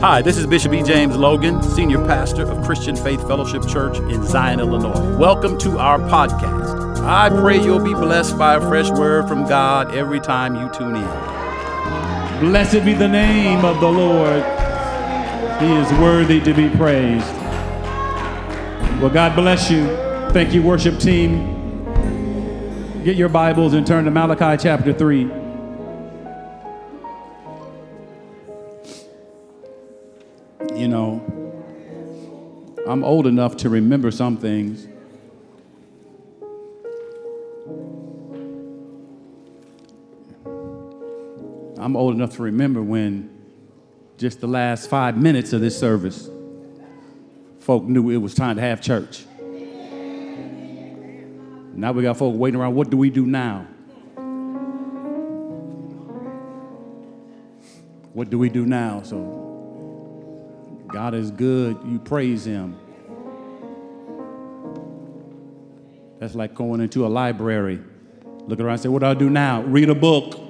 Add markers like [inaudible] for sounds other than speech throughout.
Hi, this is Bishop E. James Logan, Senior Pastor of Christian Faith Fellowship Church in Zion, Illinois. Welcome to our podcast. I pray you'll be blessed by a fresh word from God every time you tune in. Blessed be the name of the Lord. He is worthy to be praised. Well, God bless you. Thank you, worship team. Get your Bibles and turn to Malachi chapter 3. You know, I'm old enough to remember some things. I'm old enough to remember when just the last five minutes of this service, folk knew it was time to have church. Now we got folk waiting around. What do we do now? What do we do now? So God is good. You praise Him. That's like going into a library, looking around and say, What do I do now? Read a book.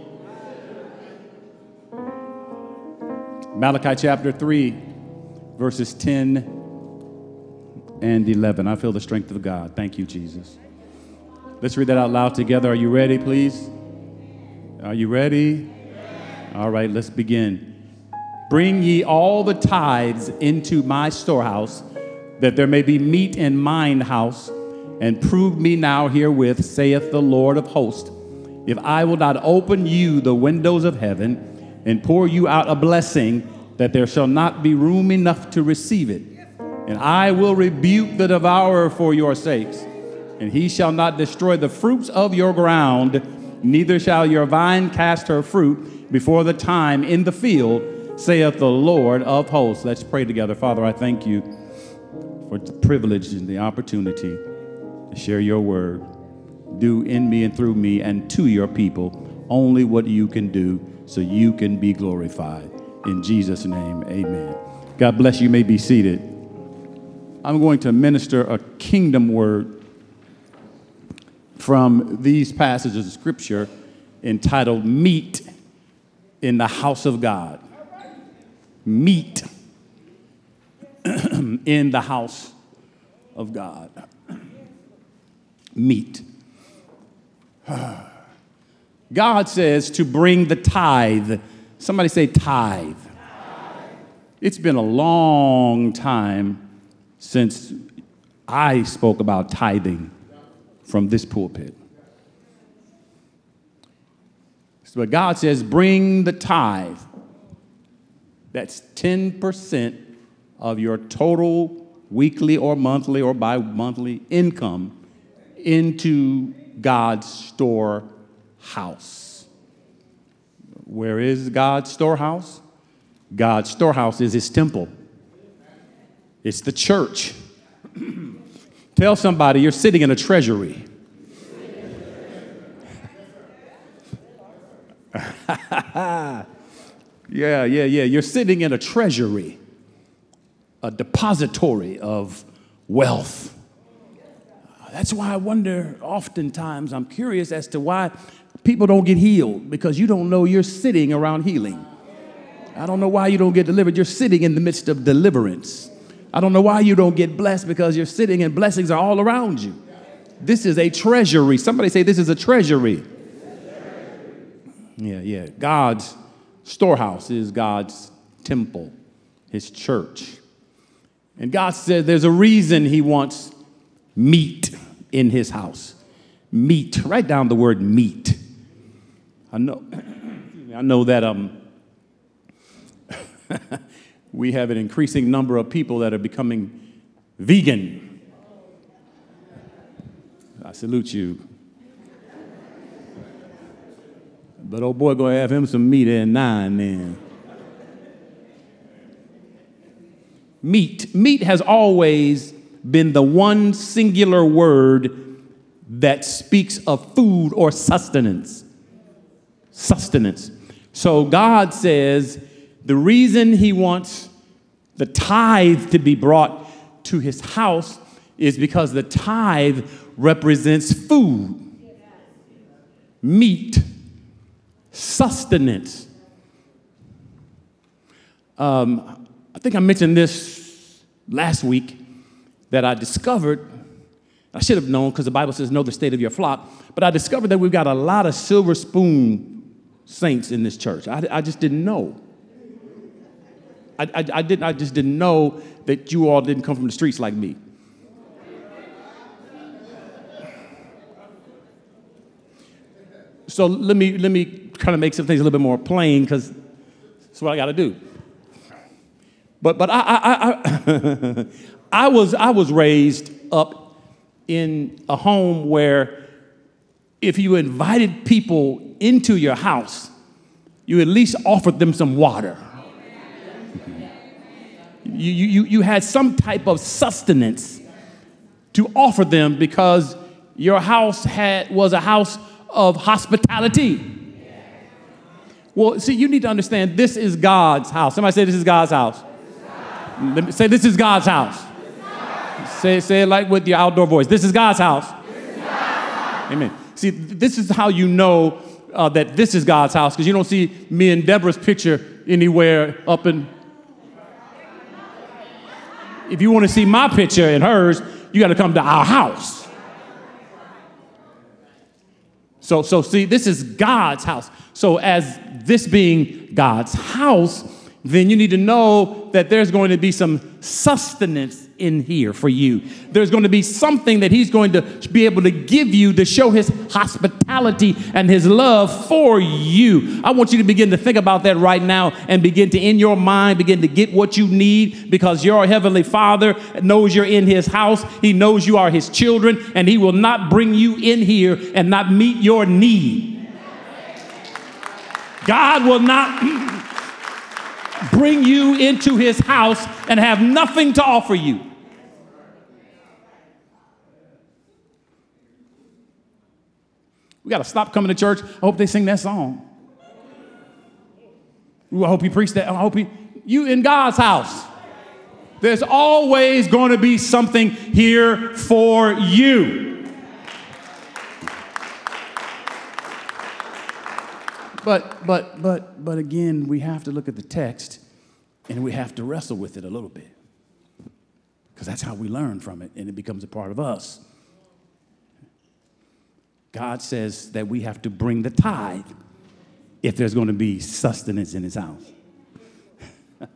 Malachi chapter 3, verses 10 and 11. I feel the strength of God. Thank you, Jesus. Let's read that out loud together. Are you ready, please? Are you ready? All right, let's begin. Bring ye all the tithes into my storehouse, that there may be meat in mine house, and prove me now herewith, saith the Lord of hosts, if I will not open you the windows of heaven and pour you out a blessing, that there shall not be room enough to receive it. And I will rebuke the devourer for your sakes, and he shall not destroy the fruits of your ground, neither shall your vine cast her fruit before the time in the field saith the Lord of hosts. Let's pray together. Father, I thank you for the privilege and the opportunity to share your word. Do in me and through me and to your people only what you can do so you can be glorified. In Jesus' name, amen. God bless you. may be seated. I'm going to minister a kingdom word from these passages of scripture entitled Meat in the House of God meat [clears throat] in the house of God. Meat. [sighs] God says to bring the tithe. Somebody say tithe. It's been a long time since I spoke about tithing from this pulpit. But God says, bring the tithe. That's 10% of your total weekly or monthly or bi monthly income into God's storehouse. Where is God's storehouse? God's storehouse is his temple, it's the church. [clears throat] Tell somebody you're sitting in a treasury. [laughs] Yeah, yeah, yeah. You're sitting in a treasury, a depository of wealth. That's why I wonder, oftentimes, I'm curious as to why people don't get healed because you don't know you're sitting around healing. I don't know why you don't get delivered. You're sitting in the midst of deliverance. I don't know why you don't get blessed because you're sitting and blessings are all around you. This is a treasury. Somebody say, This is a treasury. Yeah, yeah. God's storehouse is God's temple, his church. And God said there's a reason he wants meat in his house. Meat. Write down the word meat. I know, [coughs] I know that um, [laughs] we have an increasing number of people that are becoming vegan. I salute you. But old boy gonna have him some meat at nine then. meat. Meat has always been the one singular word that speaks of food or sustenance. Sustenance. So God says the reason He wants the tithe to be brought to His house is because the tithe represents food, meat sustenance. Um, I think I mentioned this last week that I discovered. I should have known because the Bible says, Know the state of your flock. But I discovered that we've got a lot of silver spoon saints in this church. I, I just didn't know. I, I, I, didn't, I just didn't know that you all didn't come from the streets like me. So let me, let me kind of make some things a little bit more plain because that's what I got to do. But, but I, I, I, [laughs] I, was, I was raised up in a home where if you invited people into your house, you at least offered them some water. You, you, you had some type of sustenance to offer them because your house had, was a house of hospitality. Well, see, you need to understand this is God's house. Somebody say, This is God's house. Say, This is God's house. Say, say it like with your outdoor voice. This is God's house. Is God's house. Amen. See, this is how you know uh, that this is God's house because you don't see me and Deborah's picture anywhere up in. If you want to see my picture and hers, you got to come to our house. So, so see, this is God's house. So, as this being God's house, then you need to know that there's going to be some sustenance in here for you. There's going to be something that He's going to be able to give you to show His hospitality and His love for you. I want you to begin to think about that right now and begin to, in your mind, begin to get what you need because your Heavenly Father knows you're in His house. He knows you are His children, and He will not bring you in here and not meet your need. God will not bring you into his house and have nothing to offer you. We got to stop coming to church. I hope they sing that song. Ooh, I hope he preached that. I hope he, you in God's house. There's always going to be something here for you. But, but, but, but again, we have to look at the text and we have to wrestle with it a little bit. Because that's how we learn from it and it becomes a part of us. God says that we have to bring the tithe if there's going to be sustenance in his house. [laughs]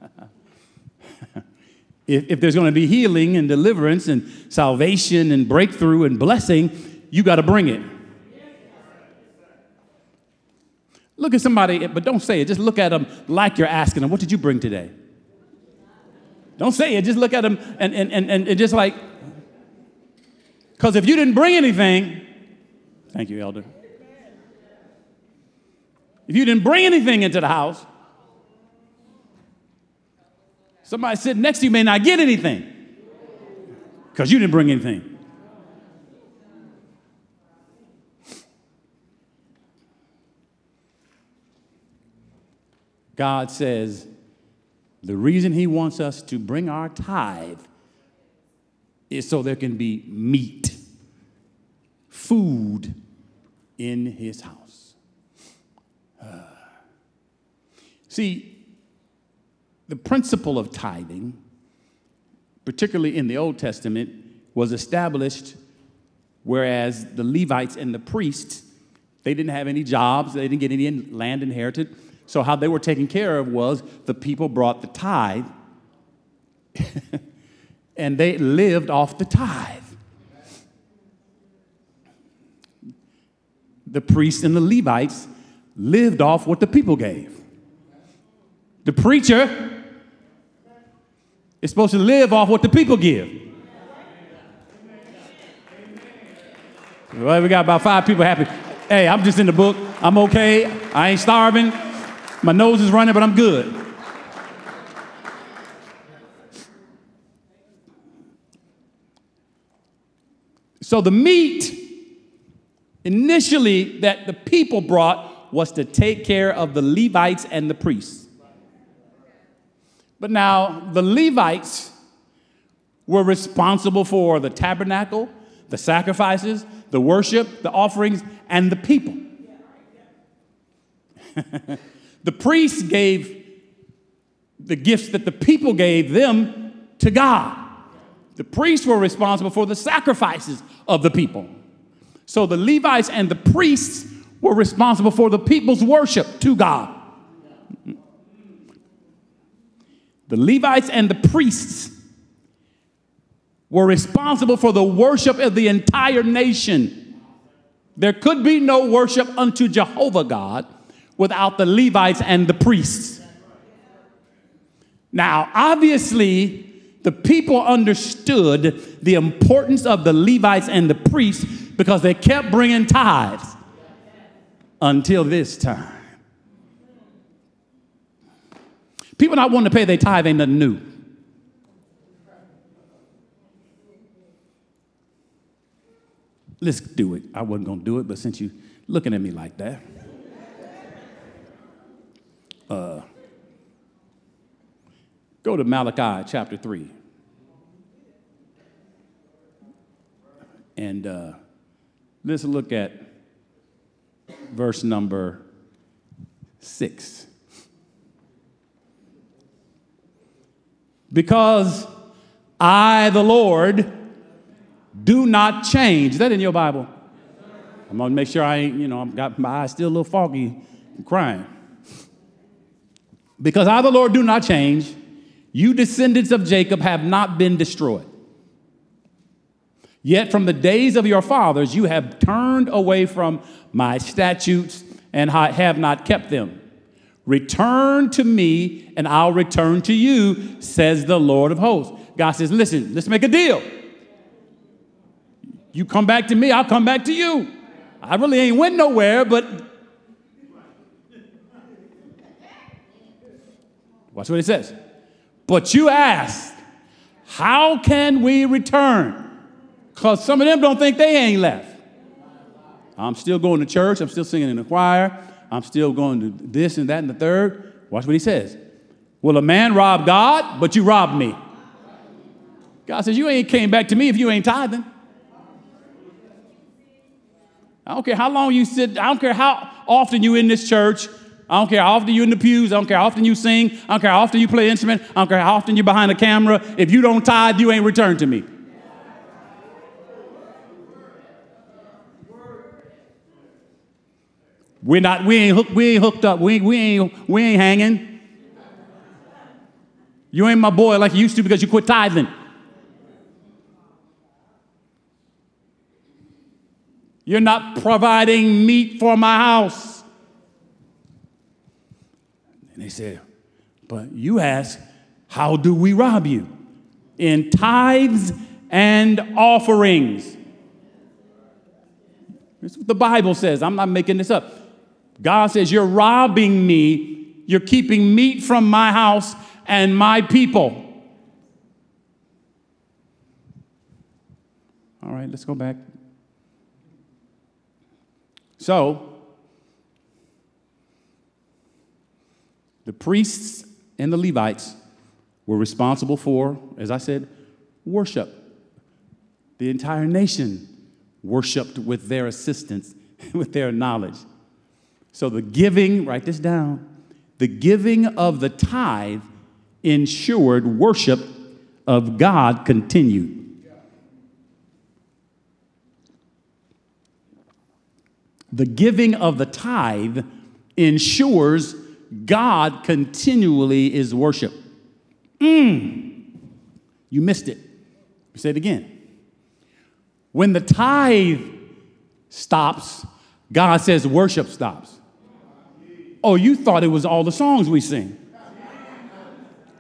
if, if there's going to be healing and deliverance and salvation and breakthrough and blessing, you got to bring it. Look at somebody, but don't say it. Just look at them like you're asking them, What did you bring today? Don't say it. Just look at them and, and, and, and just like, because if you didn't bring anything, Thank you, Elder. If you didn't bring anything into the house, somebody sitting next to you may not get anything because you didn't bring anything. God says the reason He wants us to bring our tithe is so there can be meat, food in his house. Uh, see, the principle of tithing, particularly in the Old Testament, was established whereas the Levites and the priests, they didn't have any jobs, they didn't get any land inherited. So, how they were taken care of was the people brought the tithe [laughs] and they lived off the tithe. The priests and the Levites lived off what the people gave. The preacher is supposed to live off what the people give. Well, we got about five people happy. Hey, I'm just in the book. I'm okay. I ain't starving. My nose is running, but I'm good. So the meat initially that the people brought was to take care of the Levites and the priests. But now the Levites were responsible for the tabernacle, the sacrifices, the worship, the offerings, and the people. [laughs] the priests gave the gifts that the people gave them to God. The priests were responsible for the sacrifices of the people. So the Levites and the priests were responsible for the people's worship to God. The Levites and the priests were responsible for the worship of the entire nation. There could be no worship unto Jehovah God without the Levites and the priests. Now, obviously, the people understood the importance of the Levites and the priests because they kept bringing tithes until this time. People not wanting to pay their tithe ain't nothing new. Let's do it. I wasn't going to do it, but since you looking at me like that, uh, go to Malachi chapter 3. And uh, let's look at verse number 6. Because I, the Lord, do not change. Is that in your Bible? I'm gonna make sure I ain't, you know, I've got my eyes still a little foggy, I'm crying. Because I, the Lord, do not change. You descendants of Jacob have not been destroyed. Yet from the days of your fathers you have turned away from my statutes and have not kept them. Return to me, and I'll return to you, says the Lord of hosts. God says, Listen, let's make a deal. You come back to me, I'll come back to you. I really ain't went nowhere, but watch what it says. But you ask, How can we return? Because some of them don't think they ain't left. I'm still going to church, I'm still singing in the choir. I'm still going to this and that and the third. Watch what he says. Will a man rob God? But you robbed me. God says, You ain't came back to me if you ain't tithing. I don't care how long you sit, I don't care how often you in this church. I don't care how often you in the pews. I don't care how often you sing. I don't care how often you play instrument. I don't care how often you're behind a camera. If you don't tithe, you ain't returned to me. We're not, we ain't, hook, we ain't hooked up. We, we, ain't, we ain't hanging. You ain't my boy like you used to because you quit tithing. You're not providing meat for my house. And they said, But you ask, how do we rob you? In tithes and offerings. This is what the Bible says. I'm not making this up. God says, You're robbing me. You're keeping meat from my house and my people. All right, let's go back. So, the priests and the Levites were responsible for, as I said, worship. The entire nation worshiped with their assistance, [laughs] with their knowledge. So the giving, write this down, the giving of the tithe ensured worship of God continued. The giving of the tithe ensures God continually is worship. Mm. You missed it. Say it again. When the tithe stops, God says worship stops. Oh, you thought it was all the songs we sing.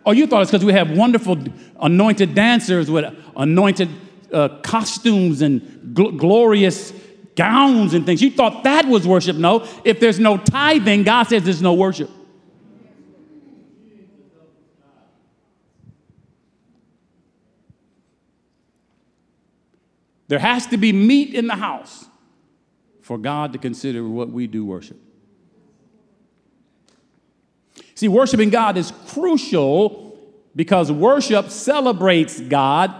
Oh, you thought it's because we have wonderful anointed dancers with anointed uh, costumes and gl- glorious gowns and things. You thought that was worship. No, if there's no tithing, God says there's no worship. There has to be meat in the house for God to consider what we do worship. See, worshiping God is crucial because worship celebrates God,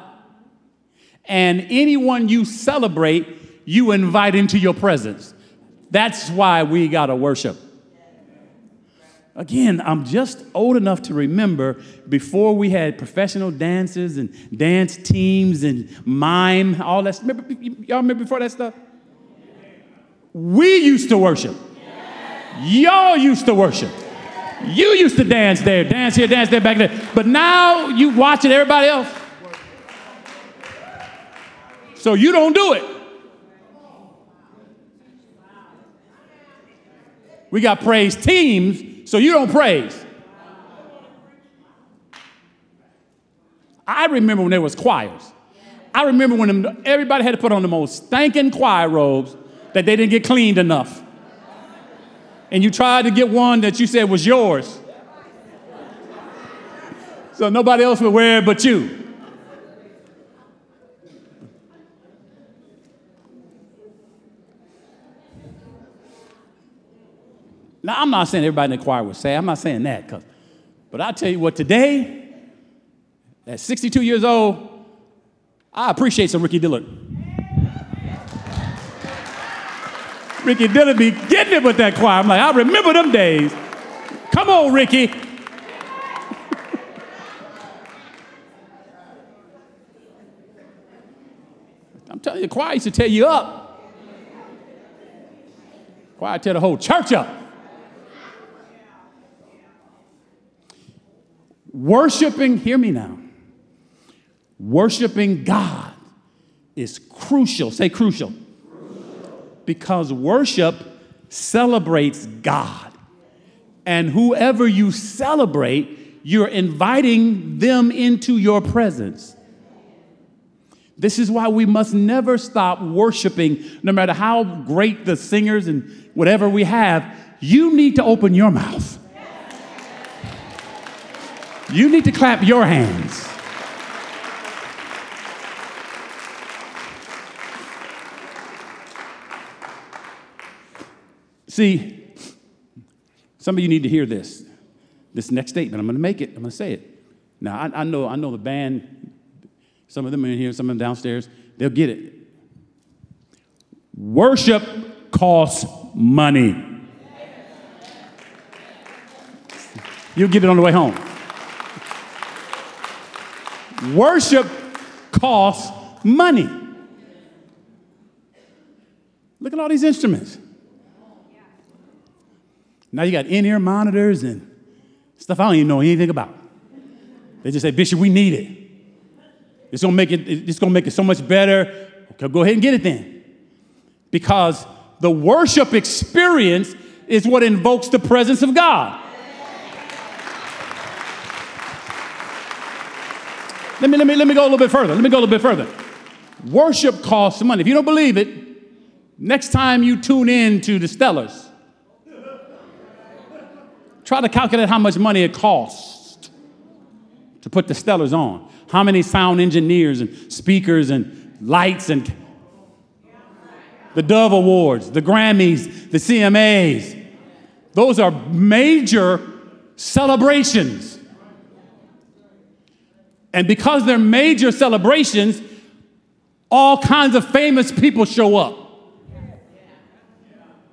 and anyone you celebrate, you invite into your presence. That's why we got to worship. Again, I'm just old enough to remember before we had professional dancers and dance teams and mime, all that. Remember, y'all remember before that stuff? We used to worship. Y'all used to worship. You used to dance there, dance here, dance there, back there. But now you watch it, everybody else. So you don't do it. We got praise teams, so you don't praise. I remember when there was choirs. I remember when everybody had to put on the most stinking choir robes that they didn't get cleaned enough. And you tried to get one that you said was yours. So nobody else would wear it but you. Now, I'm not saying everybody in the choir would say, I'm not saying that, cause, but I tell you what, today, at 62 years old, I appreciate some Ricky Dillard. Ricky Dillard be getting it with that choir. I'm like, I remember them days. Come on, Ricky. I'm telling you, the choir used to tear you up. Choir tear the whole church up. Worshiping, hear me now. Worshiping God is crucial. Say crucial. Because worship celebrates God. And whoever you celebrate, you're inviting them into your presence. This is why we must never stop worshiping, no matter how great the singers and whatever we have. You need to open your mouth. You need to clap your hands. See, some of you need to hear this. This next statement. I'm going to make it. I'm going to say it. Now, I, I, know, I know the band. Some of them are in here. Some of them downstairs. They'll get it. Worship costs money. You'll get it on the way home. Worship costs money. Look at all these instruments. Now you got in ear monitors and stuff I don't even know anything about. They just say, Bishop, we need it. It's gonna make it, it's gonna make it so much better. Okay, go ahead and get it then. Because the worship experience is what invokes the presence of God. Let me, let, me, let me go a little bit further. Let me go a little bit further. Worship costs money. If you don't believe it, next time you tune in to the Stellars, try to calculate how much money it costs to put the Stellars on. How many sound engineers and speakers and lights and the Dove Awards, the Grammys, the CMAs. Those are major celebrations. And because they're major celebrations, all kinds of famous people show up.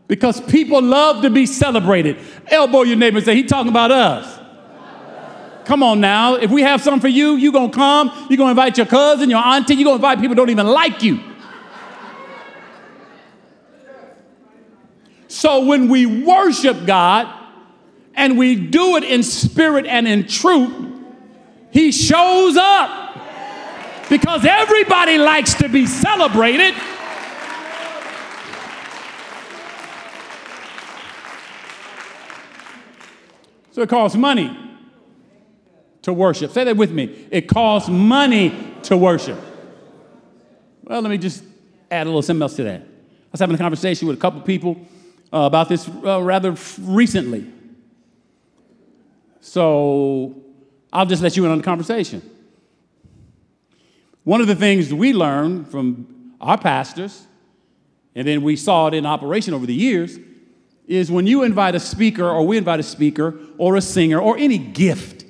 Because people love to be celebrated. Elbow your neighbor and say, He talking about us. Come on now. If we have something for you, you gonna come, you gonna invite your cousin, your auntie, you gonna invite people who don't even like you. So when we worship God and we do it in spirit and in truth, he shows up because everybody likes to be celebrated. So it costs money to worship. Say that with me. It costs money to worship. Well, let me just add a little something else to that. I was having a conversation with a couple people uh, about this uh, rather recently. So I'll just let you in on the conversation. One of the things we learned from our pastors, and then we saw it in operation over the years, is when you invite a speaker, or we invite a speaker, or a singer, or any gift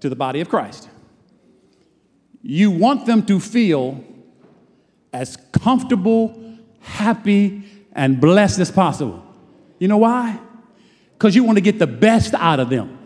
to the body of Christ, you want them to feel as comfortable, happy, and blessed as possible. You know why? because you want to get the best out of them.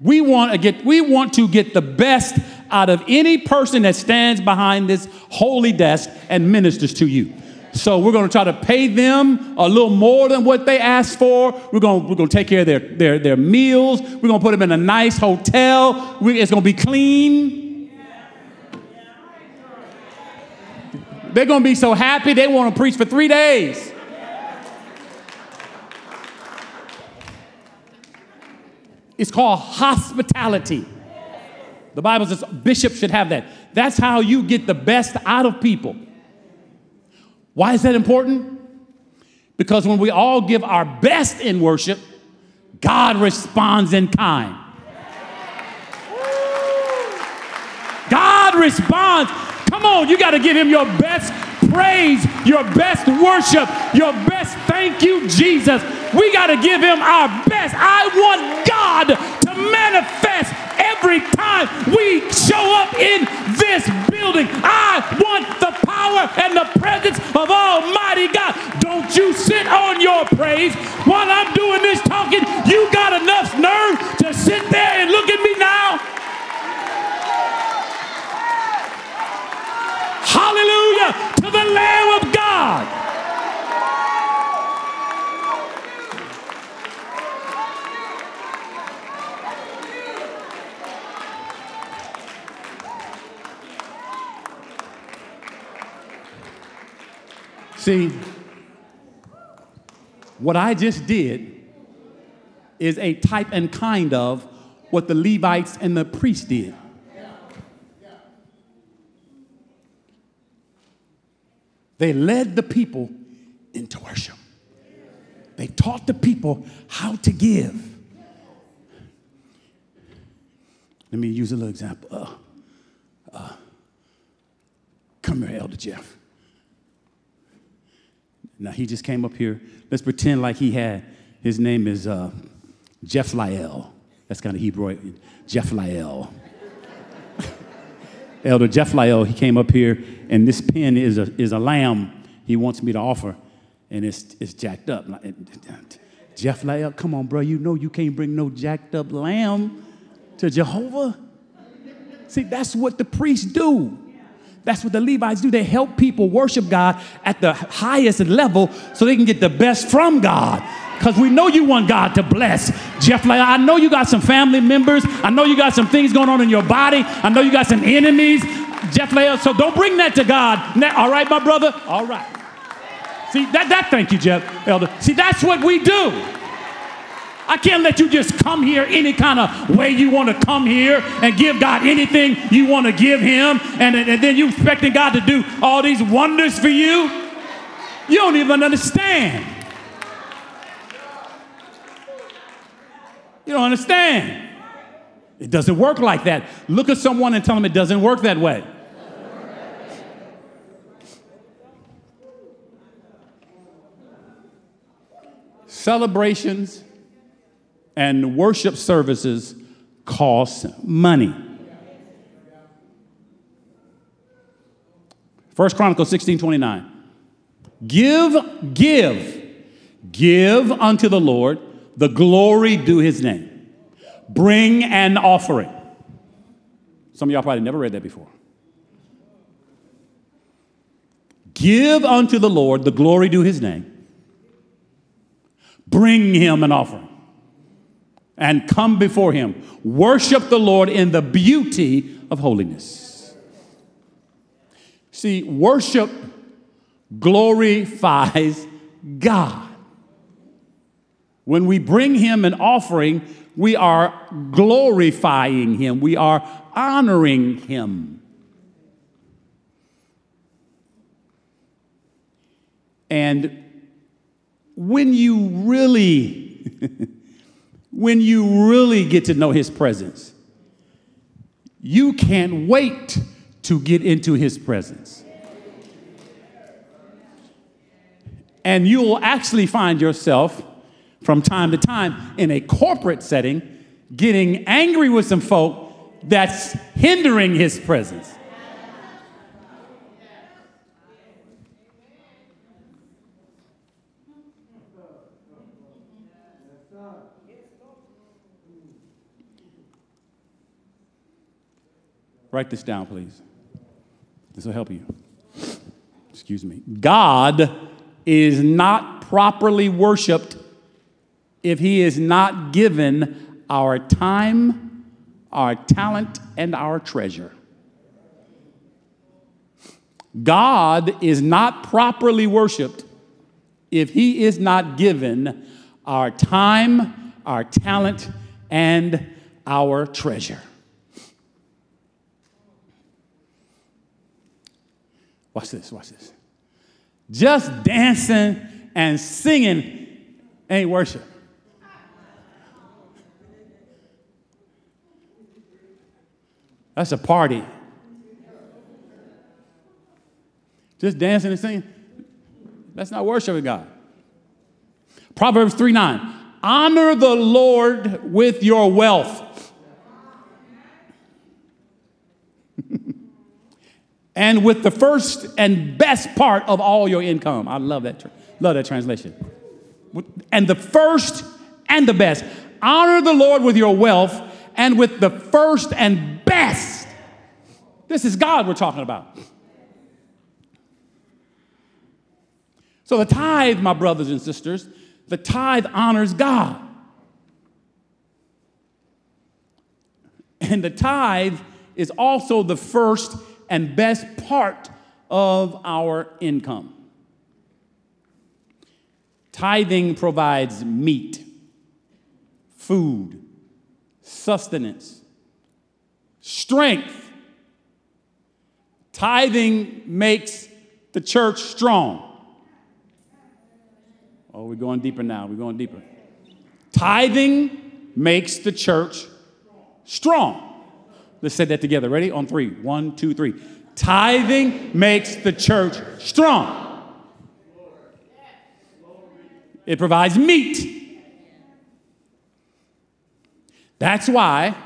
We want to get we want to get the best out of any person that stands behind this holy desk and ministers to you. So we're going to try to pay them a little more than what they asked for. We're going to, we're going to take care of their, their, their meals. We're going to put them in a nice hotel. We, it's going to be clean. They're going to be so happy they want to preach for three days. It's called hospitality. The Bible says bishops should have that. That's how you get the best out of people. Why is that important? Because when we all give our best in worship, God responds in kind. God responds. Come on, you got to give him your best praise, your best worship, your best thank you, Jesus. We got to give him our best. I want God to manifest every time we show up in this building. I want the power and the presence of Almighty God. Don't you sit on your praise while I'm doing this talking. You got enough nerve to sit there and look at me now. Hallelujah to the Lamb of God. See, what I just did is a type and kind of what the Levites and the priests did. They led the people into worship. They taught the people how to give. Let me use a little example. Uh, uh, come here, Elder Jeff. Now he just came up here. Let's pretend like he had, his name is uh, Jeff Lyell. That's kind of Hebrew. Jeff Lyell. [laughs] Elder Jeff Lyell, he came up here, and this pen is a, is a lamb he wants me to offer, and it's, it's jacked up. Jeff Lyell, come on, bro, you know you can't bring no jacked up lamb to Jehovah. See, that's what the priests do. That's what the Levites do. They help people worship God at the highest level so they can get the best from God. Because we know you want God to bless. Jeff, like, I know you got some family members. I know you got some things going on in your body. I know you got some enemies. Jeff Leah, so don't bring that to God. Now, all right, my brother? All right. See, that, that, thank you, Jeff, Elder. See, that's what we do. I can't let you just come here any kind of way you want to come here and give God anything you want to give Him, and, and then you expecting God to do all these wonders for you. You don't even understand. You don't understand. It doesn't work like that. Look at someone and tell them it doesn't work that way. Celebrations and worship services cost money. First Chronicles 16 29. Give, give, give unto the Lord the glory due his name. Bring an offering. Some of y'all probably never read that before. Give unto the Lord the glory due his name. Bring him an offering and come before him. Worship the Lord in the beauty of holiness. See, worship glorifies God. When we bring him an offering, we are glorifying him, we are honoring him. And when you really [laughs] when you really get to know his presence. You can't wait to get into his presence. And you will actually find yourself from time to time in a corporate setting getting angry with some folk that's hindering his presence. Write this down, please. This will help you. Excuse me. God is not properly worshiped if he is not given our time, our talent, and our treasure. God is not properly worshiped if he is not given our time, our talent, and our treasure. Watch this, watch this. Just dancing and singing ain't worship. That's a party. Just dancing and singing, that's not worshiping God. Proverbs 3 9. Honor the Lord with your wealth [laughs] and with the first and best part of all your income. I love that, love that translation. And the first and the best. Honor the Lord with your wealth and with the first and best. This is God we're talking about. So, the tithe, my brothers and sisters, the tithe honors God. And the tithe is also the first and best part of our income. Tithing provides meat, food, sustenance, strength. Tithing makes the church strong. Oh, we're going deeper now. We're going deeper. Tithing makes the church strong. Let's say that together. Ready? On three. One, two, three. Tithing makes the church strong. It provides meat. That's why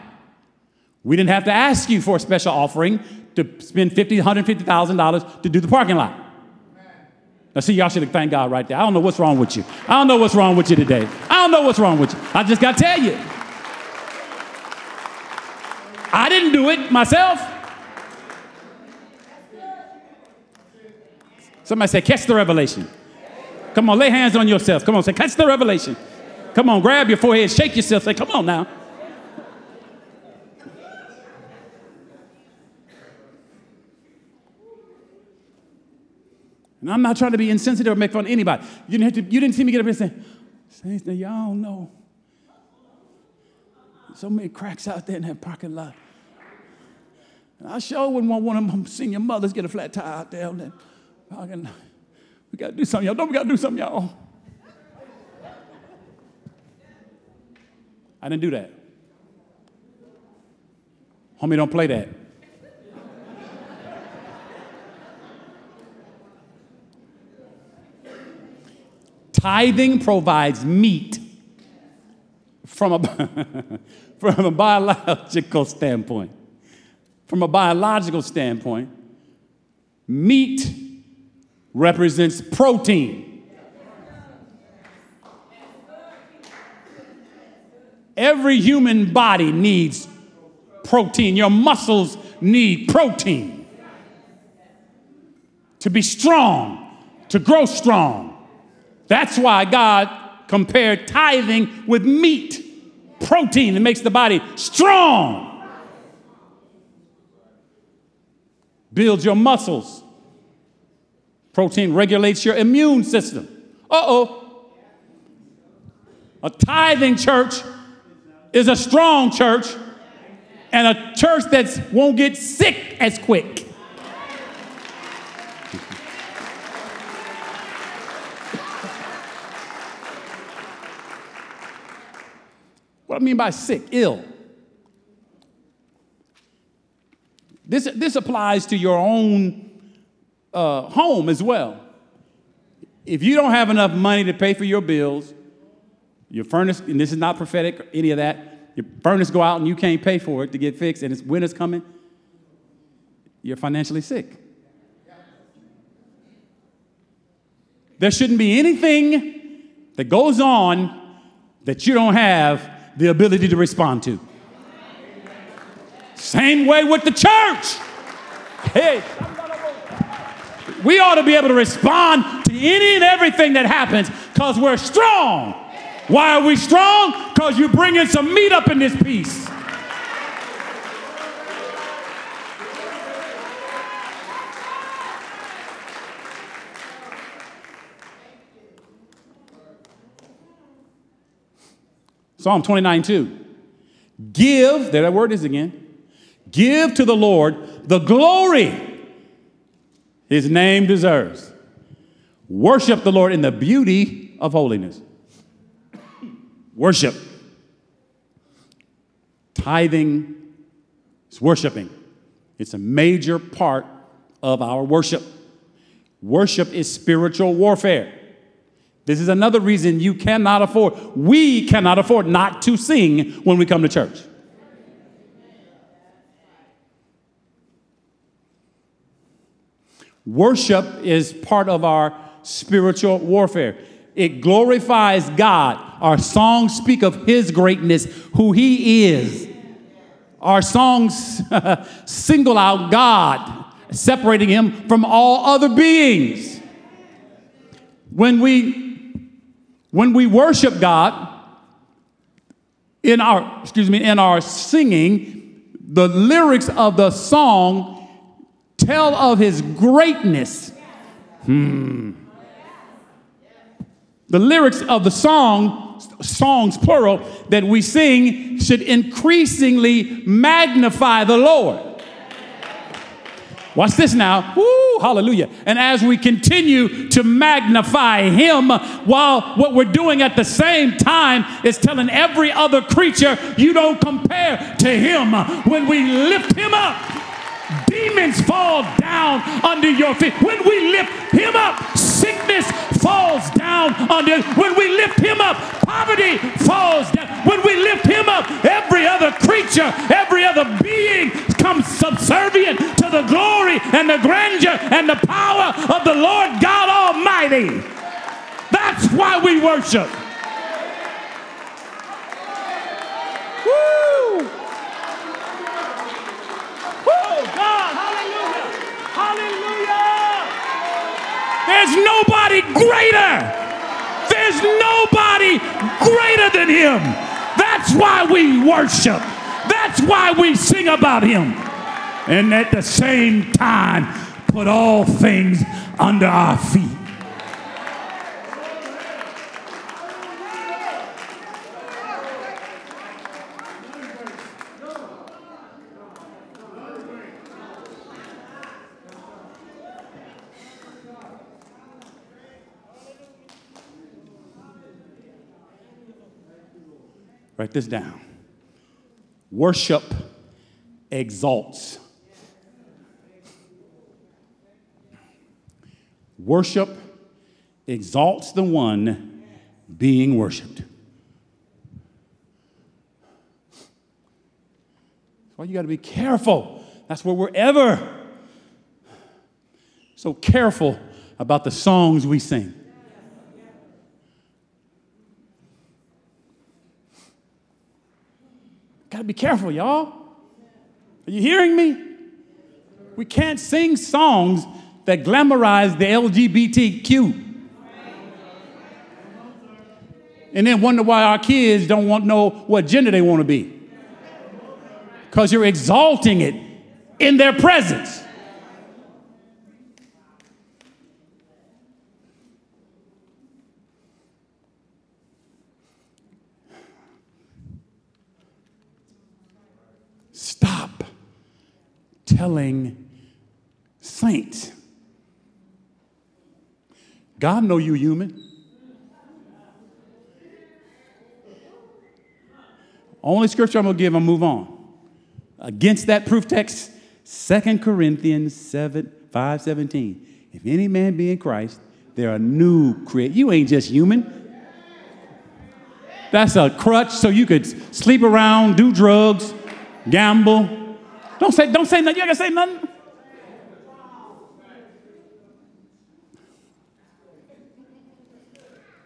we didn't have to ask you for a special offering to spend $50, $150,000 to do the parking lot. Now, see, y'all should thanked God right there. I don't know what's wrong with you. I don't know what's wrong with you today. I don't know what's wrong with you. I just got to tell you. I didn't do it myself. Somebody say, catch the revelation. Come on, lay hands on yourself. Come on, say, catch the revelation. Come on, grab your forehead, shake yourself, say, come on now. And I'm not trying to be insensitive or make fun of anybody. You didn't, to, you didn't see me get up and say, Saints, y'all know. So many cracks out there in that parking lot. And I sure wouldn't want one of them senior mothers get a flat tire out there on that parking lot. We got to do something, y'all. Don't we got to do something, y'all? I didn't do that. Homie, don't play that. Tithing provides meat from a, [laughs] from a biological standpoint. From a biological standpoint, meat represents protein. Every human body needs protein. Your muscles need protein to be strong, to grow strong. That's why God compared tithing with meat, protein that makes the body strong, builds your muscles. Protein regulates your immune system. Uh oh. A tithing church is a strong church and a church that won't get sick as quick. What I mean by sick, ill. This, this applies to your own uh, home as well. If you don't have enough money to pay for your bills, your furnace, and this is not prophetic or any of that, your furnace go out and you can't pay for it to get fixed and it's winter's coming, you're financially sick. There shouldn't be anything that goes on that you don't have the ability to respond to. Same way with the church. Hey, we ought to be able to respond to any and everything that happens because we're strong. Why are we strong? Because you're bringing some meat up in this piece. Psalm 29 2. Give, there that word is again. Give to the Lord the glory his name deserves. Worship the Lord in the beauty of holiness. Worship. Tithing is worshiping. It's a major part of our worship. Worship is spiritual warfare. This is another reason you cannot afford, we cannot afford not to sing when we come to church. Worship is part of our spiritual warfare. It glorifies God. Our songs speak of His greatness, who He is. Our songs [laughs] single out God, separating Him from all other beings. When we when we worship God in our excuse me in our singing, the lyrics of the song tell of his greatness. Hmm. The lyrics of the song, songs plural, that we sing should increasingly magnify the Lord. Watch this now. Woo, hallelujah. And as we continue to magnify Him, while what we're doing at the same time is telling every other creature, you don't compare to Him. When we lift Him up, demons fall down under your feet. When we lift him up, sickness falls down under. When we lift him up, poverty falls down. When we lift him up, every other creature, every other being comes subservient to the glory and the grandeur and the power of the Lord God Almighty. That's why we worship. Woo! Oh, God. Hallelujah. Hallelujah. There's nobody greater. There's nobody greater than him. That's why we worship. That's why we sing about him. And at the same time, put all things under our feet. Write this down. Worship exalts. Worship exalts the one being worshiped. That's why you got to be careful. That's where we're ever so careful about the songs we sing. Got to be careful, y'all. Are you hearing me? We can't sing songs that glamorize the LGBTQ. And then wonder why our kids don't want to know what gender they want to be. Because you're exalting it in their presence. Telling saints, God know you human. Only scripture I'm gonna give and move on. Against that proof text, 2 Corinthians 7, 5 17. If any man be in Christ, they're a new create. You ain't just human. That's a crutch so you could sleep around, do drugs, gamble, don't say, don't say nothing. You ain't gonna say nothing.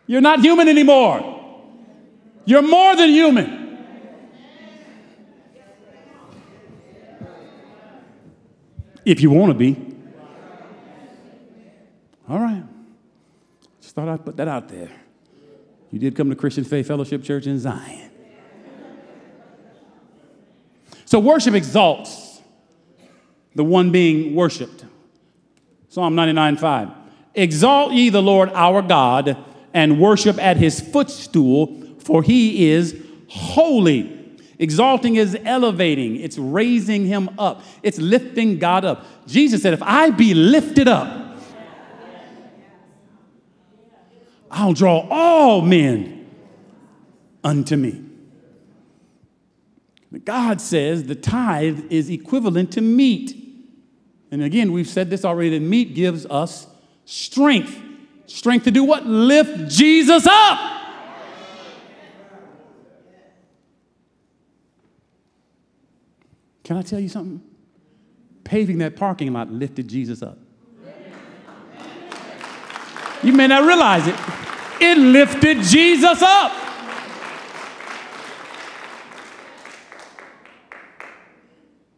You're not human anymore. You're more than human. if you want to be. All right. Just thought I'd put that out there. You did come to Christian Faith Fellowship Church in Zion. So worship exalts the one being worshiped. Psalm 99 5. Exalt ye the Lord our God and worship at his footstool, for he is holy. Exalting is elevating, it's raising him up, it's lifting God up. Jesus said, If I be lifted up, I'll draw all men unto me. God says the tithe is equivalent to meat. And again, we've said this already that meat gives us strength. Strength to do what? Lift Jesus up. Can I tell you something? Paving that parking lot lifted Jesus up. You may not realize it. It lifted Jesus up.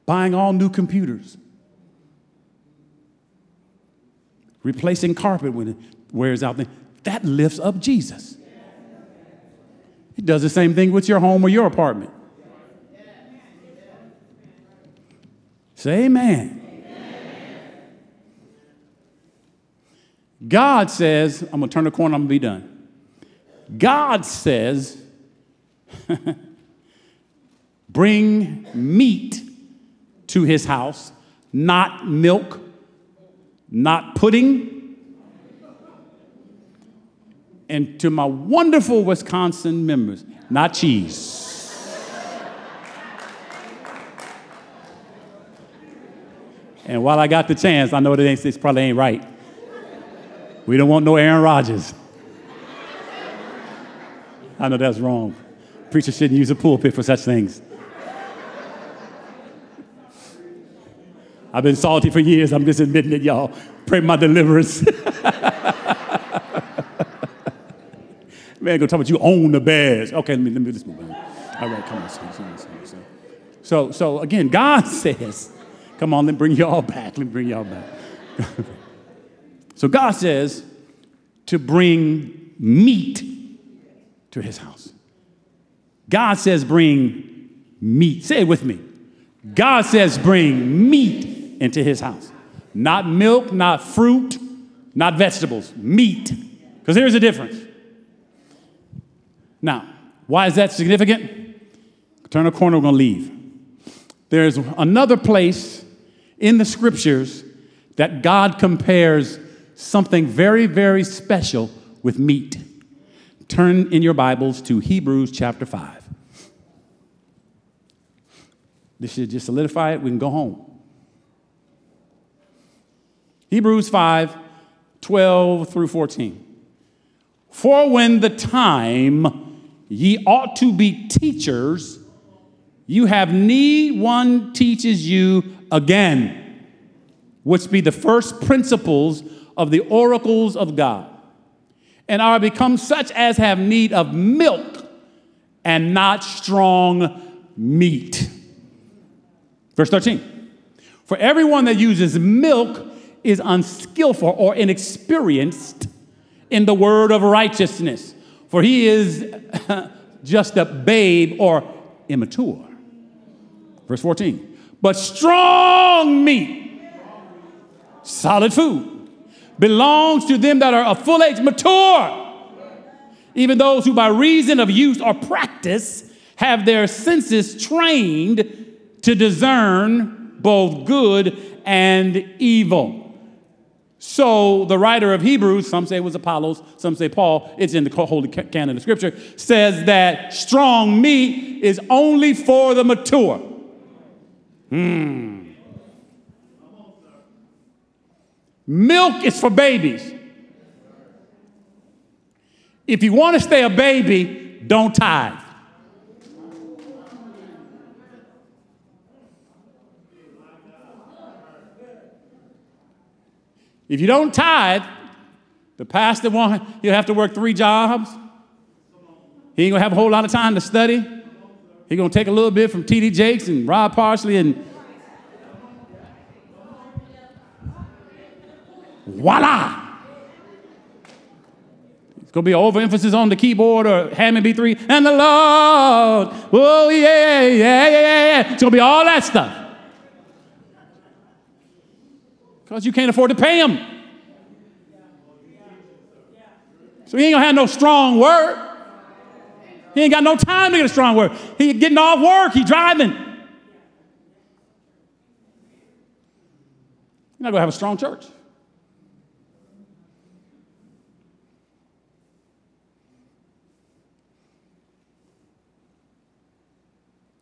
Buying all new computers, replacing carpet when it wears out, that lifts up Jesus. It does the same thing with your home or your apartment. Say amen. God says, I'm going to turn the corner, I'm going to be done. God says, [laughs] bring meat to his house, not milk, not pudding. And to my wonderful Wisconsin members, not cheese. And while I got the chance, I know that this probably ain't right. We don't want no Aaron Rodgers. I know that's wrong. Preachers shouldn't use a pulpit for such things. I've been salty for years. I'm just admitting it, y'all. Pray my deliverance. [laughs] Man, go talk about you own the Bears. Okay, let me, let me let's move on. All right, come on. So, so again, God [laughs] says, come on, let me bring y'all back. Let me bring y'all back. [laughs] So God says to bring meat to his house. God says bring meat. Say it with me. God says bring meat into his house. Not milk, not fruit, not vegetables, meat. Because here's the difference. Now, why is that significant? Turn a corner, we're going to leave. There's another place in the scriptures that God compares something very, very special with meat. Turn in your Bibles to Hebrews chapter 5. This should just solidify it. We can go home. Hebrews 5 12 through 14. For when the time ye ought to be teachers, you have need one teaches you again, which be the first principles of the oracles of God, and are become such as have need of milk and not strong meat. Verse 13 For everyone that uses milk is unskillful or inexperienced in the word of righteousness, for he is [laughs] just a babe or immature. Verse 14 But strong meat, solid food belongs to them that are of full age, mature, even those who by reason of use or practice have their senses trained to discern both good and evil. So the writer of Hebrews, some say it was Apollos, some say Paul, it's in the holy canon of scripture, says that strong meat is only for the mature. Hmm. Milk is for babies. If you want to stay a baby, don't tithe. If you don't tithe, the pastor won't, you'll have to work three jobs. He ain't gonna have a whole lot of time to study. He gonna take a little bit from T.D. Jakes and Rod Parsley and voila. It's to be an overemphasis on the keyboard or Hammond B3 and the Lord. Oh, yeah, yeah, yeah, yeah, yeah. It's to be all that stuff. Because you can't afford to pay him. So he ain't to have no strong word. He ain't got no time to get a strong word. He getting off work, he driving. You're not to have a strong church.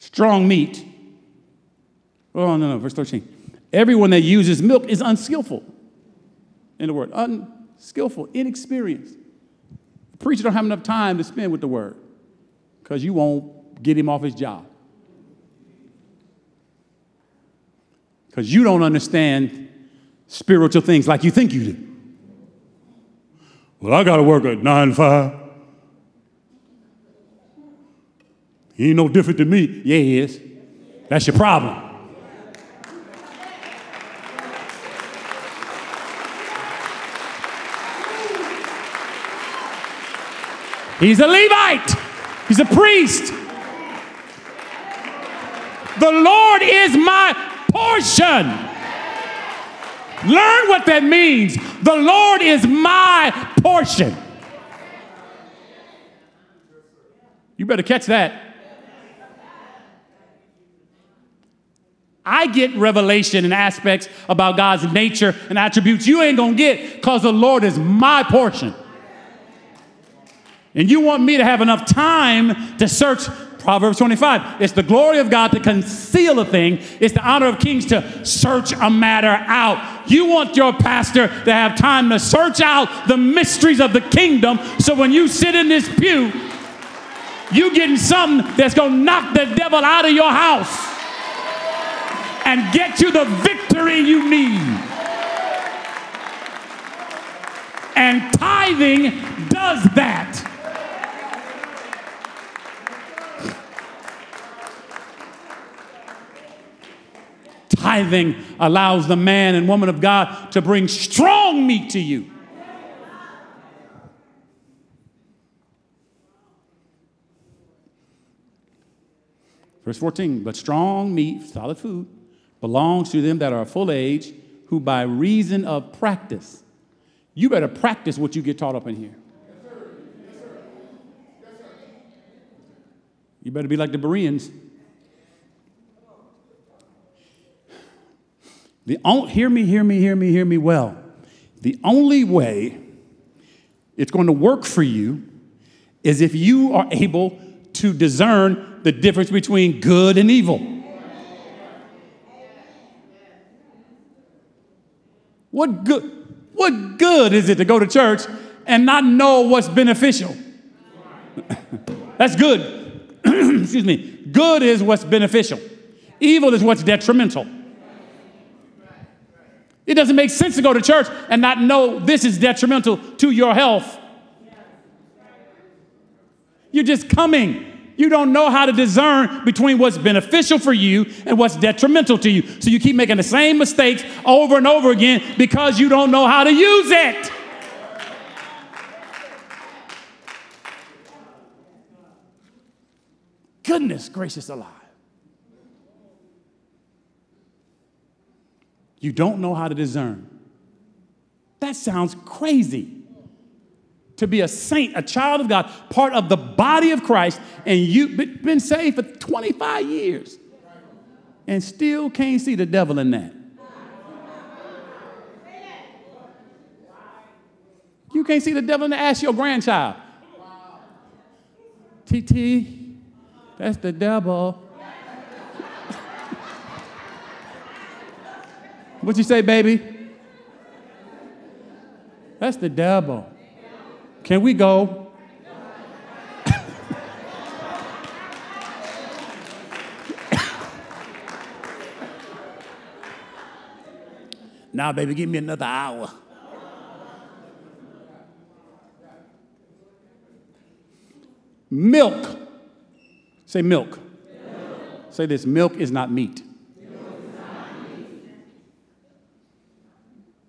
Strong meat. Oh, no, no, verse 13. Everyone that uses milk is unskillful in the word. Unskillful, inexperienced. The preacher don't have enough time to spend with the word because you won't get him off his job. Because you don't understand spiritual things like you think you do. Well, I got to work at 9 to 5. He ain't no different than me. Yeah, he is. That's your problem. He's a Levite. He's a priest. The Lord is my portion. Learn what that means. The Lord is my portion. You better catch that. I get revelation and aspects about God's nature and attributes you ain't gonna get because the Lord is my portion. And you want me to have enough time to search Proverbs 25. It's the glory of God to conceal a thing, it's the honor of kings to search a matter out. You want your pastor to have time to search out the mysteries of the kingdom so when you sit in this pew, you getting something that's going to knock the devil out of your house and get you the victory you need. And tithing does that. Tithing allows the man and woman of God to bring strong meat to you. Verse 14, but strong meat, solid food, belongs to them that are full age, who by reason of practice, you better practice what you get taught up in here. You better be like the Bereans. The only, hear me, hear me, hear me, hear me well. The only way it's going to work for you is if you are able to discern the difference between good and evil. What good, what good is it to go to church and not know what's beneficial? [laughs] That's good. [clears throat] Excuse me. Good is what's beneficial. Evil is what's detrimental. It doesn't make sense to go to church and not know this is detrimental to your health. You're just coming. You don't know how to discern between what's beneficial for you and what's detrimental to you. So you keep making the same mistakes over and over again because you don't know how to use it. Goodness gracious alive. You don't know how to discern. That sounds crazy. To be a saint, a child of God, part of the body of Christ, and you've been saved for 25 years and still can't see the devil in that. You can't see the devil in the ass your grandchild. TT, that's the devil. What you say, baby? That's the devil. Can we go? now, baby, give me another hour. Milk. Say milk. milk. Say this milk is not meat.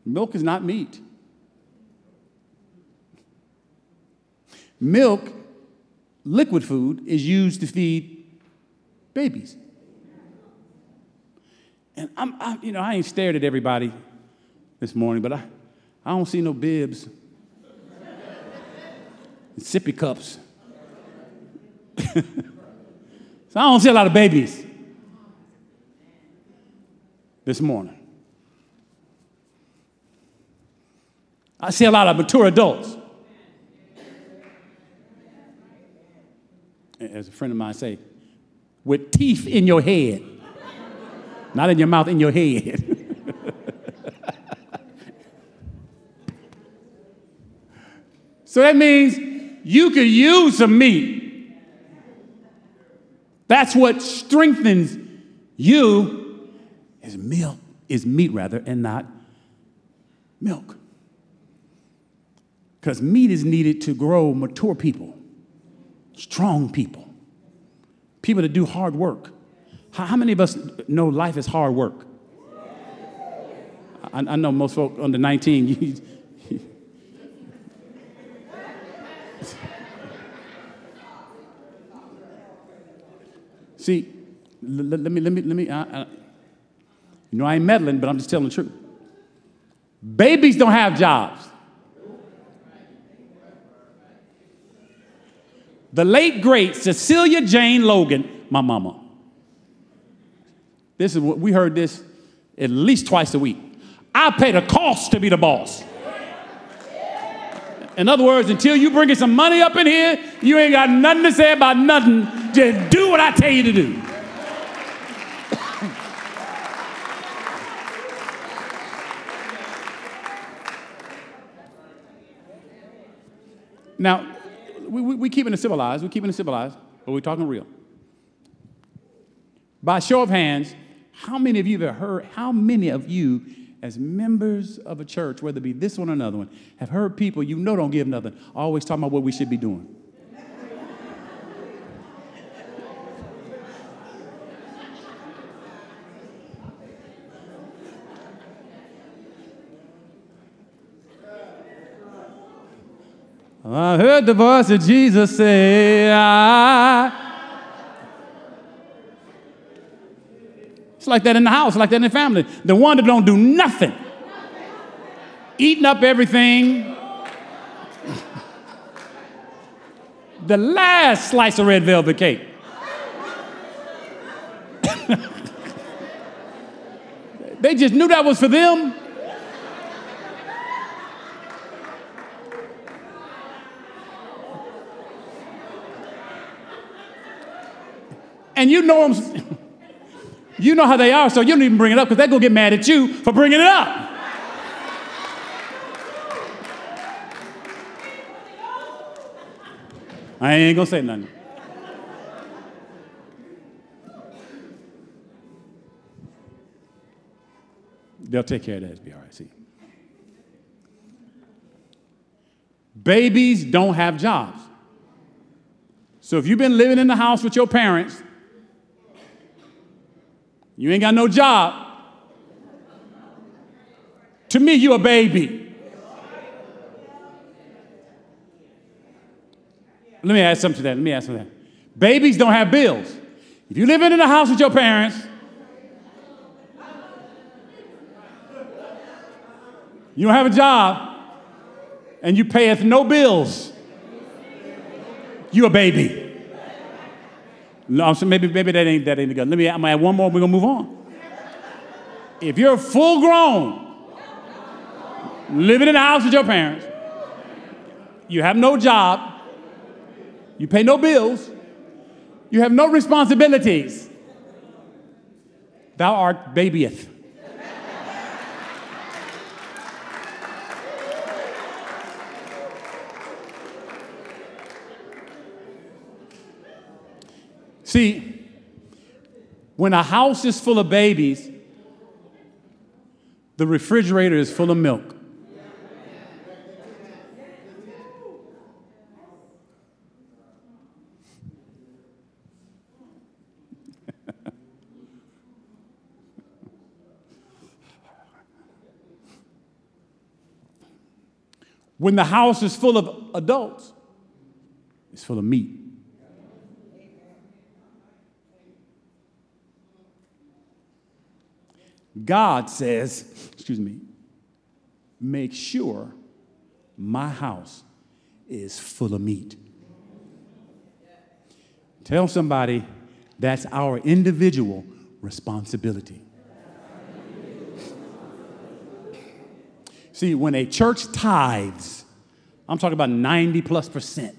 Milk is not meat. Milk, liquid food, is used to feed babies. And I'm, I'm, you know, I ain't stared at everybody this morning, but I, I don't see no bibs, [laughs] and sippy cups. [laughs] so I don't see a lot of babies this morning. I see a lot of mature adults. As a friend of mine say, with teeth in your head. Not in your mouth, in your head. [laughs] so that means you could use some meat. That's what strengthens you is milk, is meat rather, and not milk. Because meat is needed to grow mature people, strong people, people that do hard work. How, how many of us know life is hard work? I, I know most folk under 19, [laughs] See, let, let, me, let me, let me, you know, I ain't meddling, but I'm just telling the truth. Babies don't have jobs. The late, great Cecilia Jane Logan, my mama, this is what we heard this at least twice a week. I pay the cost to be the boss. In other words, until you bringing some money up in here, you ain't got nothing to say about nothing. Just do what I tell you to do. [coughs] now, we, we, we keeping it civilized. We're keeping it civilized, but we're talking real. By show of hands, how many of you have heard, how many of you, as members of a church, whether it be this one or another one, have heard people you know don't give nothing, always talking about what we should be doing? I heard the voice of Jesus say, I It's like that in the house, like that in the family. The one that don't do nothing, eating up everything. [laughs] the last slice of red velvet cake. [laughs] they just knew that was for them. And you know them. You know how they are, so you don't even bring it up because they're going to get mad at you for bringing it up. I ain't going to say nothing. They'll take care of that. It'll be all right. See. Babies don't have jobs. So if you've been living in the house with your parents you ain't got no job. To me, you a baby. Let me add something to that. Let me add something to that. Babies don't have bills. If you live in a house with your parents, you don't have a job, and you payeth no bills, you a baby. No, so maybe, maybe that ain't that ain't good. Let me I'm gonna add one more, we're gonna move on. If you're full grown, living in a house with your parents, you have no job, you pay no bills, you have no responsibilities, thou art babyeth. See, when a house is full of babies, the refrigerator is full of milk. [laughs] when the house is full of adults, it's full of meat. God says, excuse me, make sure my house is full of meat. Tell somebody that's our individual responsibility. See, when a church tithes, I'm talking about 90 plus percent.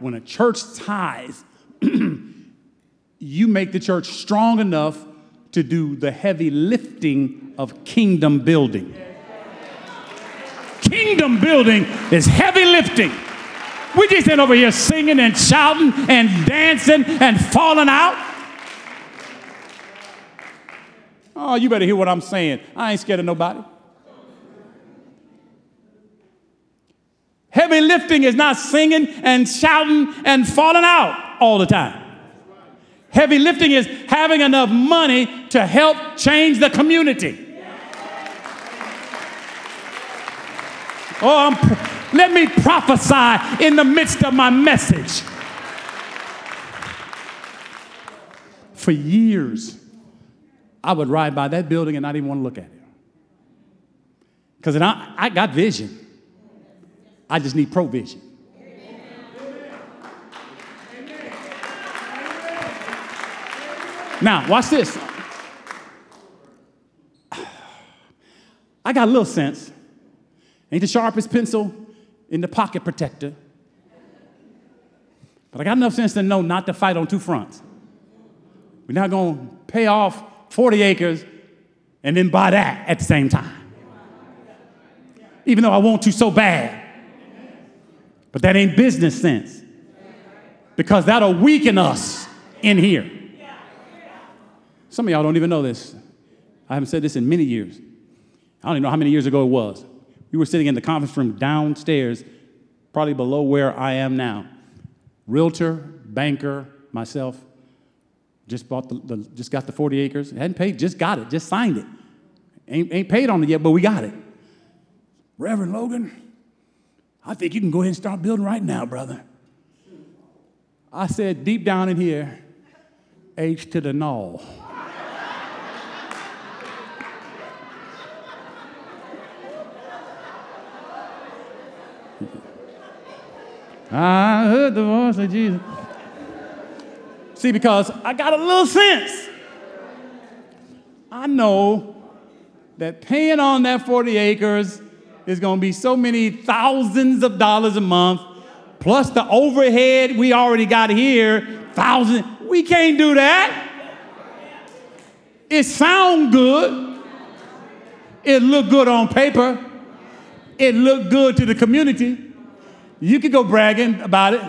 When a church tithes, [clears throat] you make the church strong enough to do the heavy lifting of kingdom building. Kingdom building is heavy lifting. We just ain't over here singing and shouting and dancing and falling out. Oh, you better hear what I'm saying. I ain't scared of nobody. Heavy lifting is not singing and shouting and falling out all the time. Heavy lifting is having enough money to help change the community. Oh, I'm, let me prophesy in the midst of my message. For years, I would ride by that building and not even want to look at it. Because I, I got vision. I just need provision. Now, watch this. I got a little sense. Ain't the sharpest pencil in the pocket protector. But I got enough sense to know not to fight on two fronts. We're not going to pay off 40 acres and then buy that at the same time. Even though I want to so bad. But that ain't business sense. Because that'll weaken us in here. Some of y'all don't even know this. I haven't said this in many years. I don't even know how many years ago it was. We were sitting in the conference room downstairs, probably below where I am now. Realtor, banker, myself, just bought the, the just got the 40 acres. Hadn't paid, just got it, just signed it. Ain't, ain't paid on it yet, but we got it. Reverend Logan, I think you can go ahead and start building right now, brother. I said, deep down in here, H to the null. I heard the voice of Jesus. See, because I got a little sense. I know that paying on that 40 acres is going to be so many thousands of dollars a month, plus the overhead we already got here, thousand. We can't do that. It sound good. It look good on paper. It look good to the community. You could go bragging about it.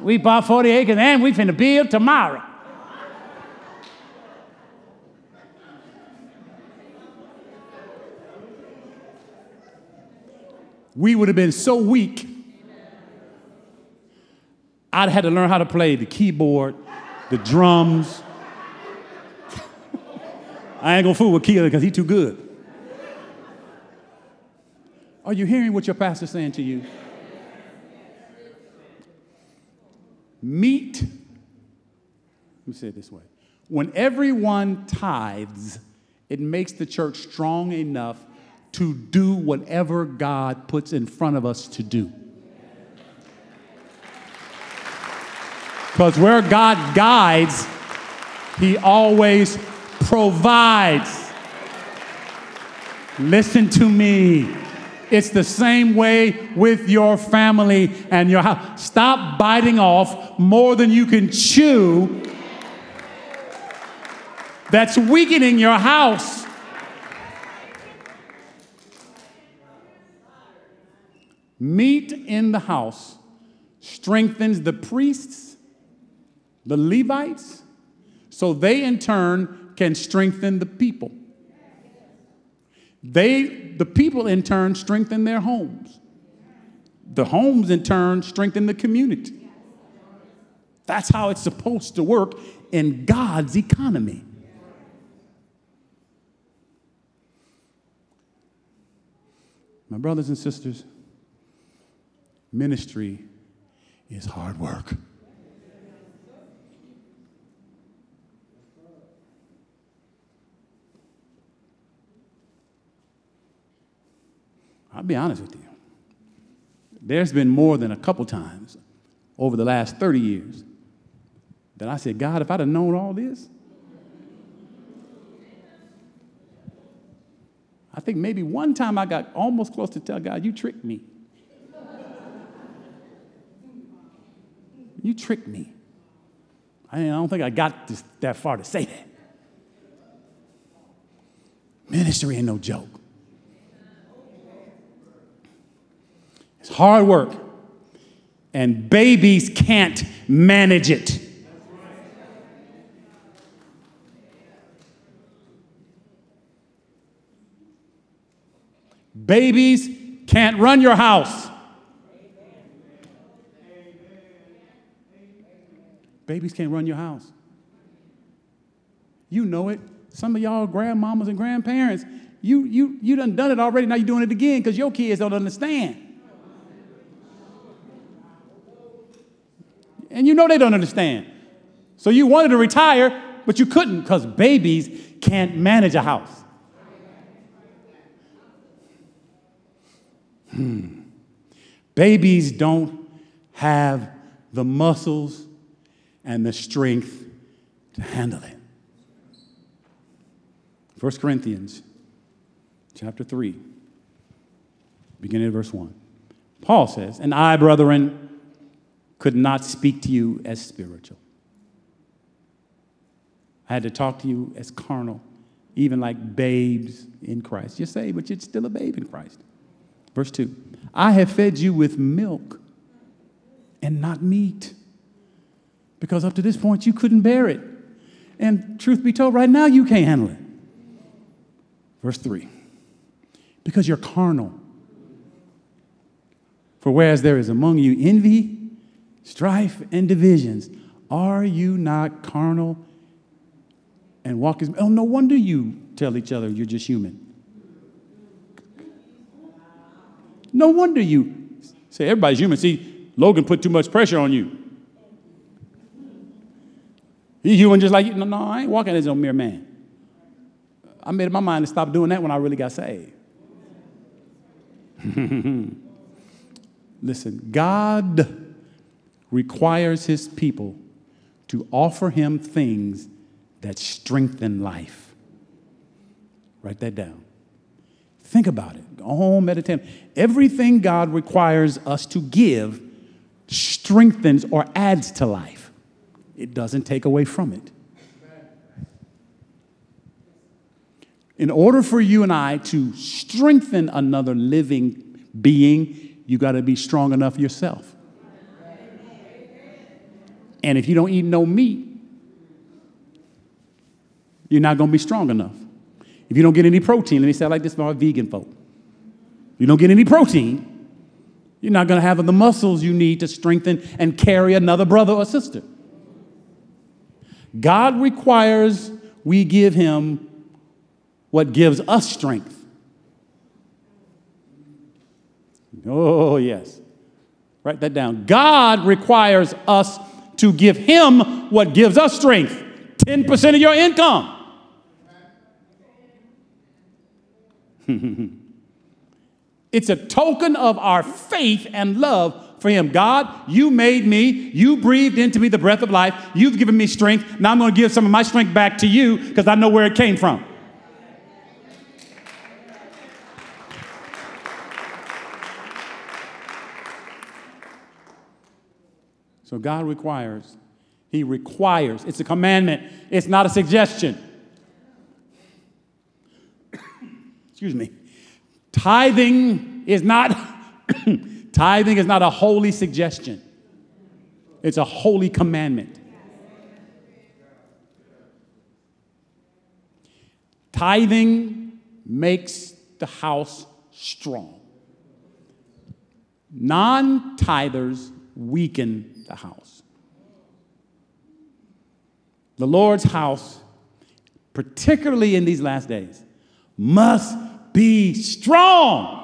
We bought 40 acres and we finna build tomorrow. We would have been so weak. I'd had to learn how to play the keyboard, the drums. [laughs] I ain't gonna fool with Keelan because he's too good. Are you hearing what your pastor's saying to you? Meat, let me say it this way when everyone tithes, it makes the church strong enough to do whatever God puts in front of us to do. Because where God guides, He always provides. Listen to me. It's the same way with your family and your house. Stop biting off more than you can chew. That's weakening your house. Meat in the house strengthens the priests, the Levites, so they in turn can strengthen the people. They, the people in turn, strengthen their homes. The homes in turn strengthen the community. That's how it's supposed to work in God's economy. My brothers and sisters, ministry is hard work. I'll be honest with you. There's been more than a couple times over the last 30 years that I said, God, if I'd have known all this, I think maybe one time I got almost close to tell God, you tricked me. you tricked me. I don't think I got this, that far to say that. Ministry ain't no joke. It's hard work, and babies can't manage it. Babies can't run your house. Babies can't run your house. You know it. Some of y'all grandmamas and grandparents, you you you done done it already. Now you're doing it again because your kids don't understand. And you know they don't understand. So you wanted to retire, but you couldn't because babies can't manage a house. Hmm. Babies don't have the muscles and the strength to handle it. 1 Corinthians chapter 3, beginning at verse 1. Paul says, And I, brethren, could not speak to you as spiritual. I had to talk to you as carnal, even like babes in Christ. You're saved, but you're still a babe in Christ. Verse 2 I have fed you with milk and not meat, because up to this point you couldn't bear it. And truth be told, right now you can't handle it. Verse 3 Because you're carnal. For whereas there is among you envy, strife, and divisions, are you not carnal and walk as. Oh, no wonder you tell each other you're just human. No wonder you say everybody's human. See, Logan put too much pressure on you. He's human just like you. No, no, I ain't walking as a mere man. I made up my mind to stop doing that when I really got saved. [laughs] Listen, God requires his people to offer him things that strengthen life. Write that down. Think about it. Go home, meditate. Everything God requires us to give strengthens or adds to life, it doesn't take away from it. In order for you and I to strengthen another living being, you got to be strong enough yourself. And if you don't eat no meat, you're not going to be strong enough. If you don't get any protein, let me say it like this for our vegan folk. If you don't get any protein, you're not going to have the muscles you need to strengthen and carry another brother or sister. God requires we give him what gives us strength. Oh, yes. Write that down. God requires us to give him what gives us strength 10% of your income. [laughs] it's a token of our faith and love for him. God, you made me. You breathed into me the breath of life. You've given me strength. Now I'm going to give some of my strength back to you because I know where it came from. So God requires, He requires, it's a commandment, it's not a suggestion. [coughs] Excuse me. Tithing is not [coughs] tithing is not a holy suggestion. It's a holy commandment. Tithing makes the house strong. Non tithers weaken the house. The Lord's house, particularly in these last days, must be strong.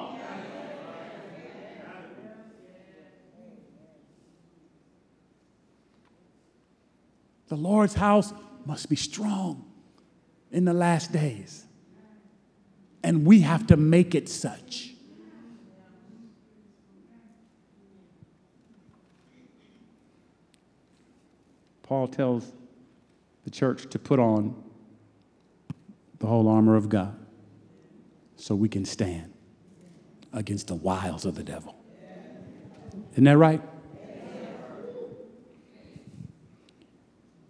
The Lord's house must be strong in the last days. And we have to make it such. Paul tells the church to put on the whole armor of God so we can stand against the wiles of the devil. Isn't that right?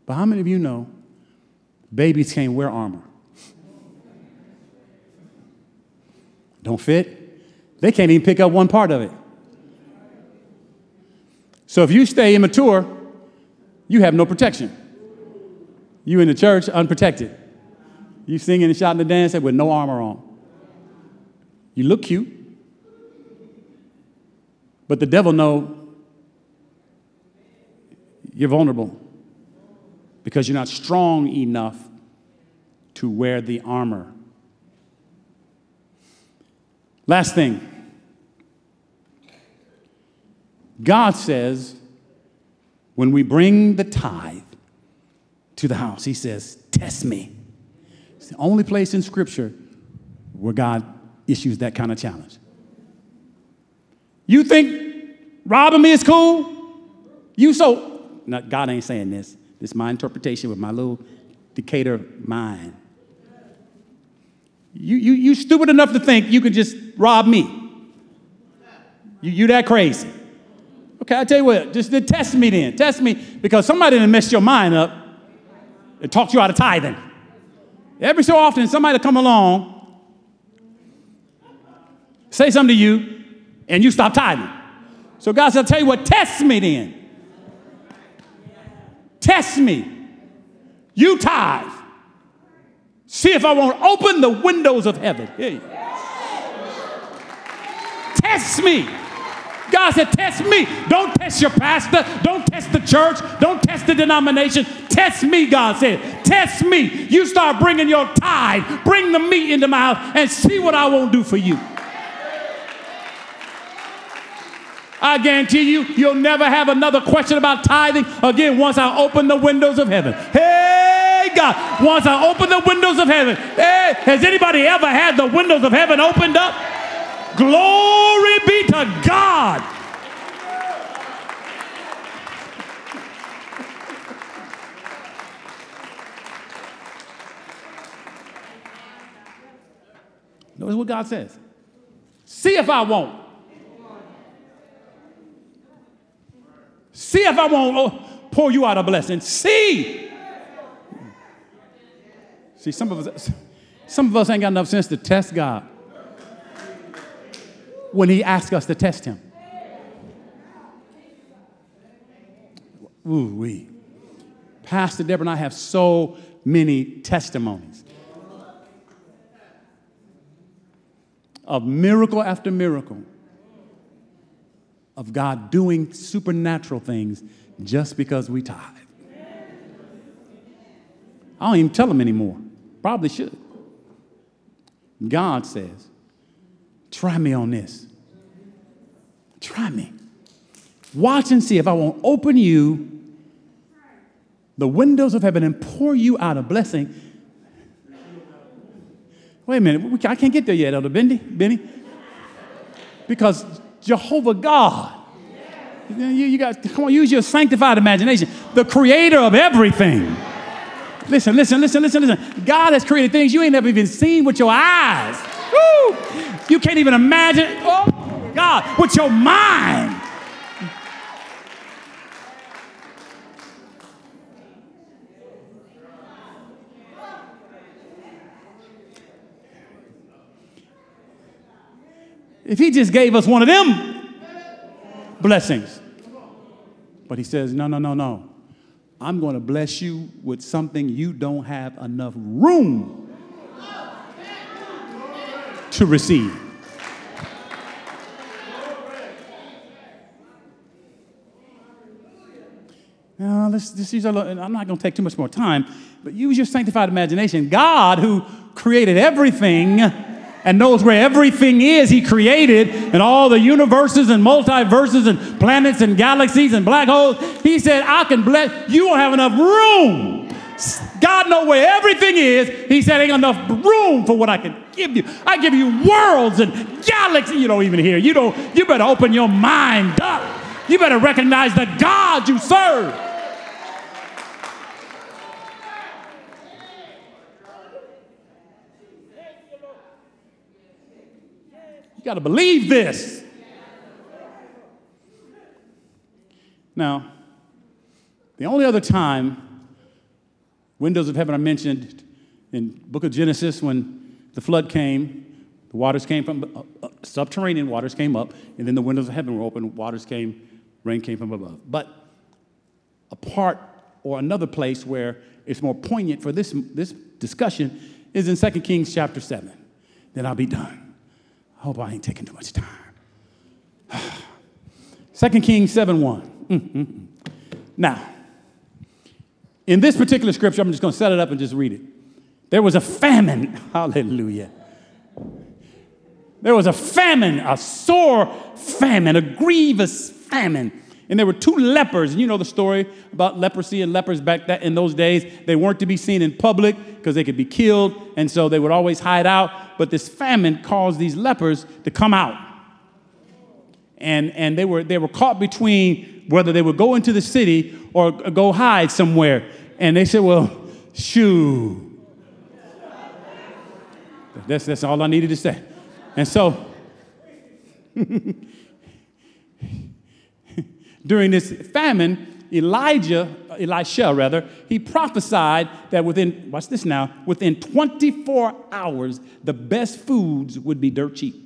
But how many of you know babies can't wear armor? Don't fit. They can't even pick up one part of it. So if you stay immature, you have no protection. You in the church unprotected. You singing and shouting and dancing with no armor on. You look cute. But the devil know you're vulnerable because you're not strong enough to wear the armor. Last thing. God says when we bring the tithe to the house, He says, Test me. It's the only place in Scripture where God issues that kind of challenge. You think robbing me is cool? You so, God ain't saying this. This is my interpretation with my little Decatur mind. You, you, you stupid enough to think you can just rob me. You, you that crazy. Okay, I'll tell you what, just test me then. Test me because somebody done messed your mind up and talked you out of tithing. Every so often, somebody come along, say something to you, and you stop tithing. So God said, I'll tell you what, test me then. Test me. You tithe. See if I won't open the windows of heaven. Hey. Test me. God said, Test me. Don't test your pastor. Don't test the church. Don't test the denomination. Test me, God said. Test me. You start bringing your tithe, bring the meat into my house, and see what I won't do for you. I guarantee you, you'll never have another question about tithing again once I open the windows of heaven. Hey, God, once I open the windows of heaven. Hey, has anybody ever had the windows of heaven opened up? Glory be to God. Notice what God says. See if I won't. See if I won't pour you out a blessing. See. See, some of us, some of us ain't got enough sense to test God when He asks us to test Him. Ooh, we. Pastor Deborah and I have so many testimonies of miracle after miracle of God doing supernatural things just because we tithe. I don't even tell them anymore. Probably should. God says, try me on this. Try me. Watch and see if I won't open you the windows of heaven and pour you out a blessing. Wait a minute, I can't get there yet, Elder Benny. Benny. Because Jehovah God. You, you got come on, use your sanctified imagination. The creator of everything. Listen, listen, listen, listen, listen. God has created things you ain't never even seen with your eyes. Woo! You can't even imagine. Oh God, with your mind. If he just gave us one of them blessings. But he says, no, no, no, no. I'm going to bless you with something you don't have enough room to receive. Now, a little, I'm not going to take too much more time, but use your sanctified imagination. God, who created everything, and knows where everything is he created and all the universes and multiverses and planets and galaxies and black holes. He said, I can bless, you won't have enough room. God knows where everything is. He said, ain't enough room for what I can give you. I give you worlds and galaxies. You don't even hear. You don't, you better open your mind up. You better recognize the God you serve. You got to believe this. Now, the only other time windows of heaven are mentioned in book of Genesis when the flood came, the waters came from uh, uh, subterranean waters came up, and then the windows of heaven were open, waters came, rain came from above. But a part or another place where it's more poignant for this, this discussion is in 2 Kings chapter 7. Then I'll be done. I hope I ain't taking too much time. [sighs] 2 Kings 7 1. Mm-hmm. Now, in this particular scripture, I'm just going to set it up and just read it. There was a famine. [laughs] Hallelujah. There was a famine, a sore famine, a grievous famine. And there were two lepers. And you know the story about leprosy and lepers back that in those days. They weren't to be seen in public because they could be killed. And so they would always hide out but this famine caused these lepers to come out. And, and they, were, they were caught between whether they would go into the city or go hide somewhere. And they said, Well, shoo. That's, that's all I needed to say. And so, [laughs] during this famine, Elijah, Elisha rather, he prophesied that within, watch this now, within 24 hours, the best foods would be dirt cheap.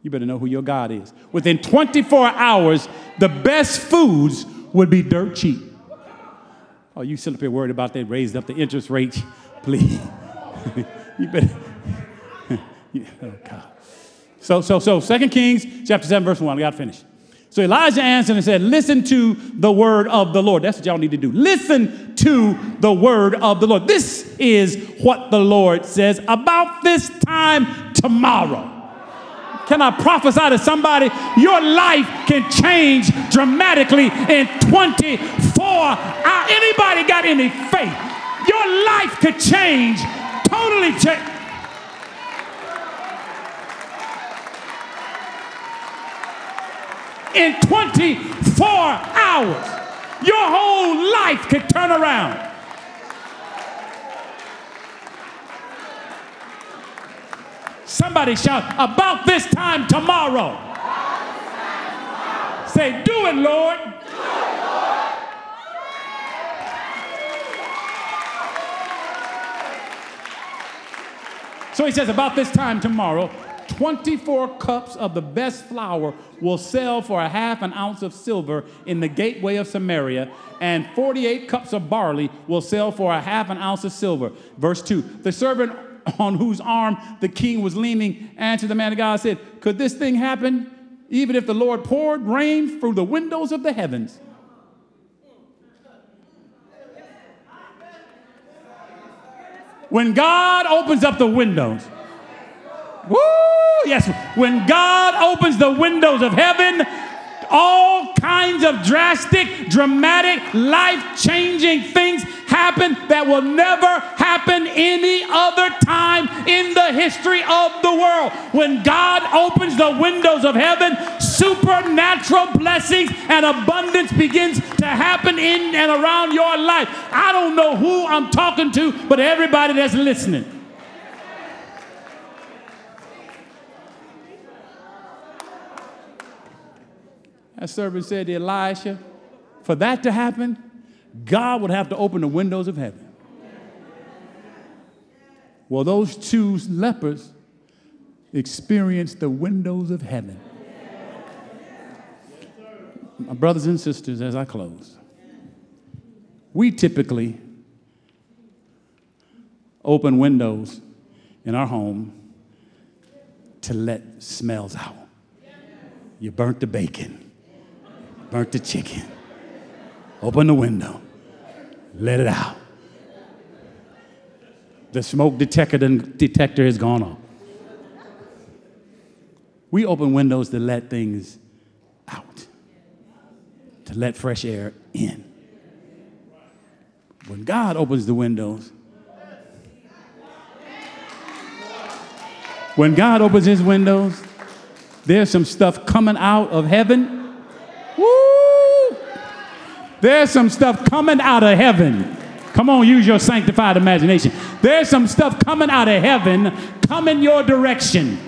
You better know who your God is. Within 24 hours, the best foods would be dirt cheap. Oh, you still up here worried about they raised up the interest rate? Please. [laughs] you better. [laughs] oh, God. So, so, so, Second Kings chapter 7, verse 1. I got to finish. So Elijah answered and said, Listen to the word of the Lord. That's what y'all need to do. Listen to the word of the Lord. This is what the Lord says about this time tomorrow. Can I prophesy to somebody? Your life can change dramatically in 24 hours. Anybody got any faith? Your life could change, totally change. in 24 hours. Your whole life could turn around. Somebody shout, about this time tomorrow. Say, do it, Lord. Do it, So he says, about this time tomorrow, 24 cups of the best flour will sell for a half an ounce of silver in the gateway of Samaria, and 48 cups of barley will sell for a half an ounce of silver. Verse 2 The servant on whose arm the king was leaning answered the man of God, said, Could this thing happen even if the Lord poured rain through the windows of the heavens? When God opens up the windows, Woo! Yes, when God opens the windows of heaven, all kinds of drastic, dramatic, life changing things happen that will never happen any other time in the history of the world. When God opens the windows of heaven, supernatural blessings and abundance begins to happen in and around your life. I don't know who I'm talking to, but everybody that's listening. That servant said to Elisha, for that to happen, God would have to open the windows of heaven. Well, those two lepers experienced the windows of heaven. My brothers and sisters, as I close, we typically open windows in our home to let smells out. You burnt the bacon burnt the chicken. Open the window, let it out. The smoke detector, detector has gone off. We open windows to let things out, to let fresh air in. When God opens the windows, when God opens his windows, there's some stuff coming out of heaven. Woo! There's some stuff coming out of heaven. Come on, use your sanctified imagination. There's some stuff coming out of heaven, coming your direction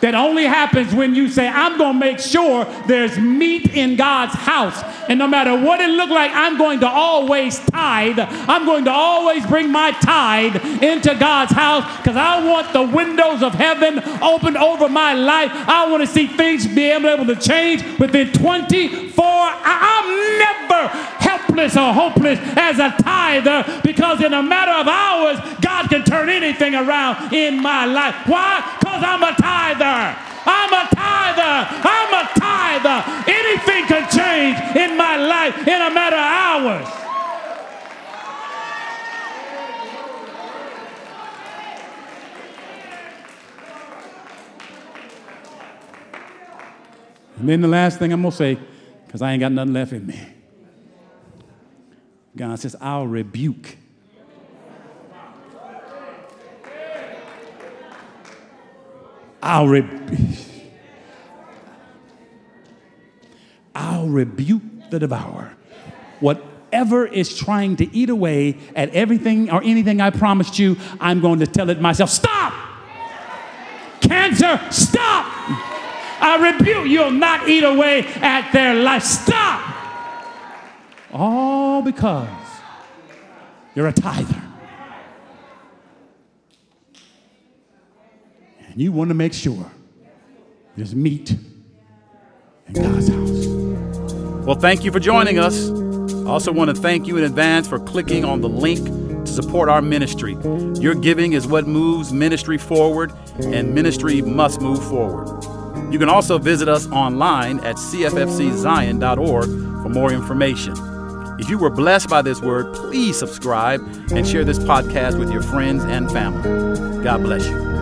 that only happens when you say, I'm going to make sure there's meat in God's house. And no matter what it look like, I'm going to always tithe. I'm going to always bring my tithe into God's house because I want the windows of heaven open over my life. I want to see things be able to change within 24 I'm never helpless or hopeless as a tither because in a matter of hours, God can turn anything around in my life. Why? Because I'm a tither. I'm a tither. I'm a tither. Anything can change in my life in a matter of hours. And then the last thing I'm going to say, because I ain't got nothing left in me. God says, I'll rebuke. I'll rebuke. I'll rebuke the devourer. Whatever is trying to eat away at everything or anything I promised you, I'm going to tell it myself stop! Cancer, stop! I rebuke you'll not eat away at their life. Stop! All because you're a tither. And you want to make sure there's meat in God's house. Well, thank you for joining us. I also want to thank you in advance for clicking on the link to support our ministry. Your giving is what moves ministry forward, and ministry must move forward. You can also visit us online at cffczion.org for more information. If you were blessed by this word, please subscribe and share this podcast with your friends and family. God bless you.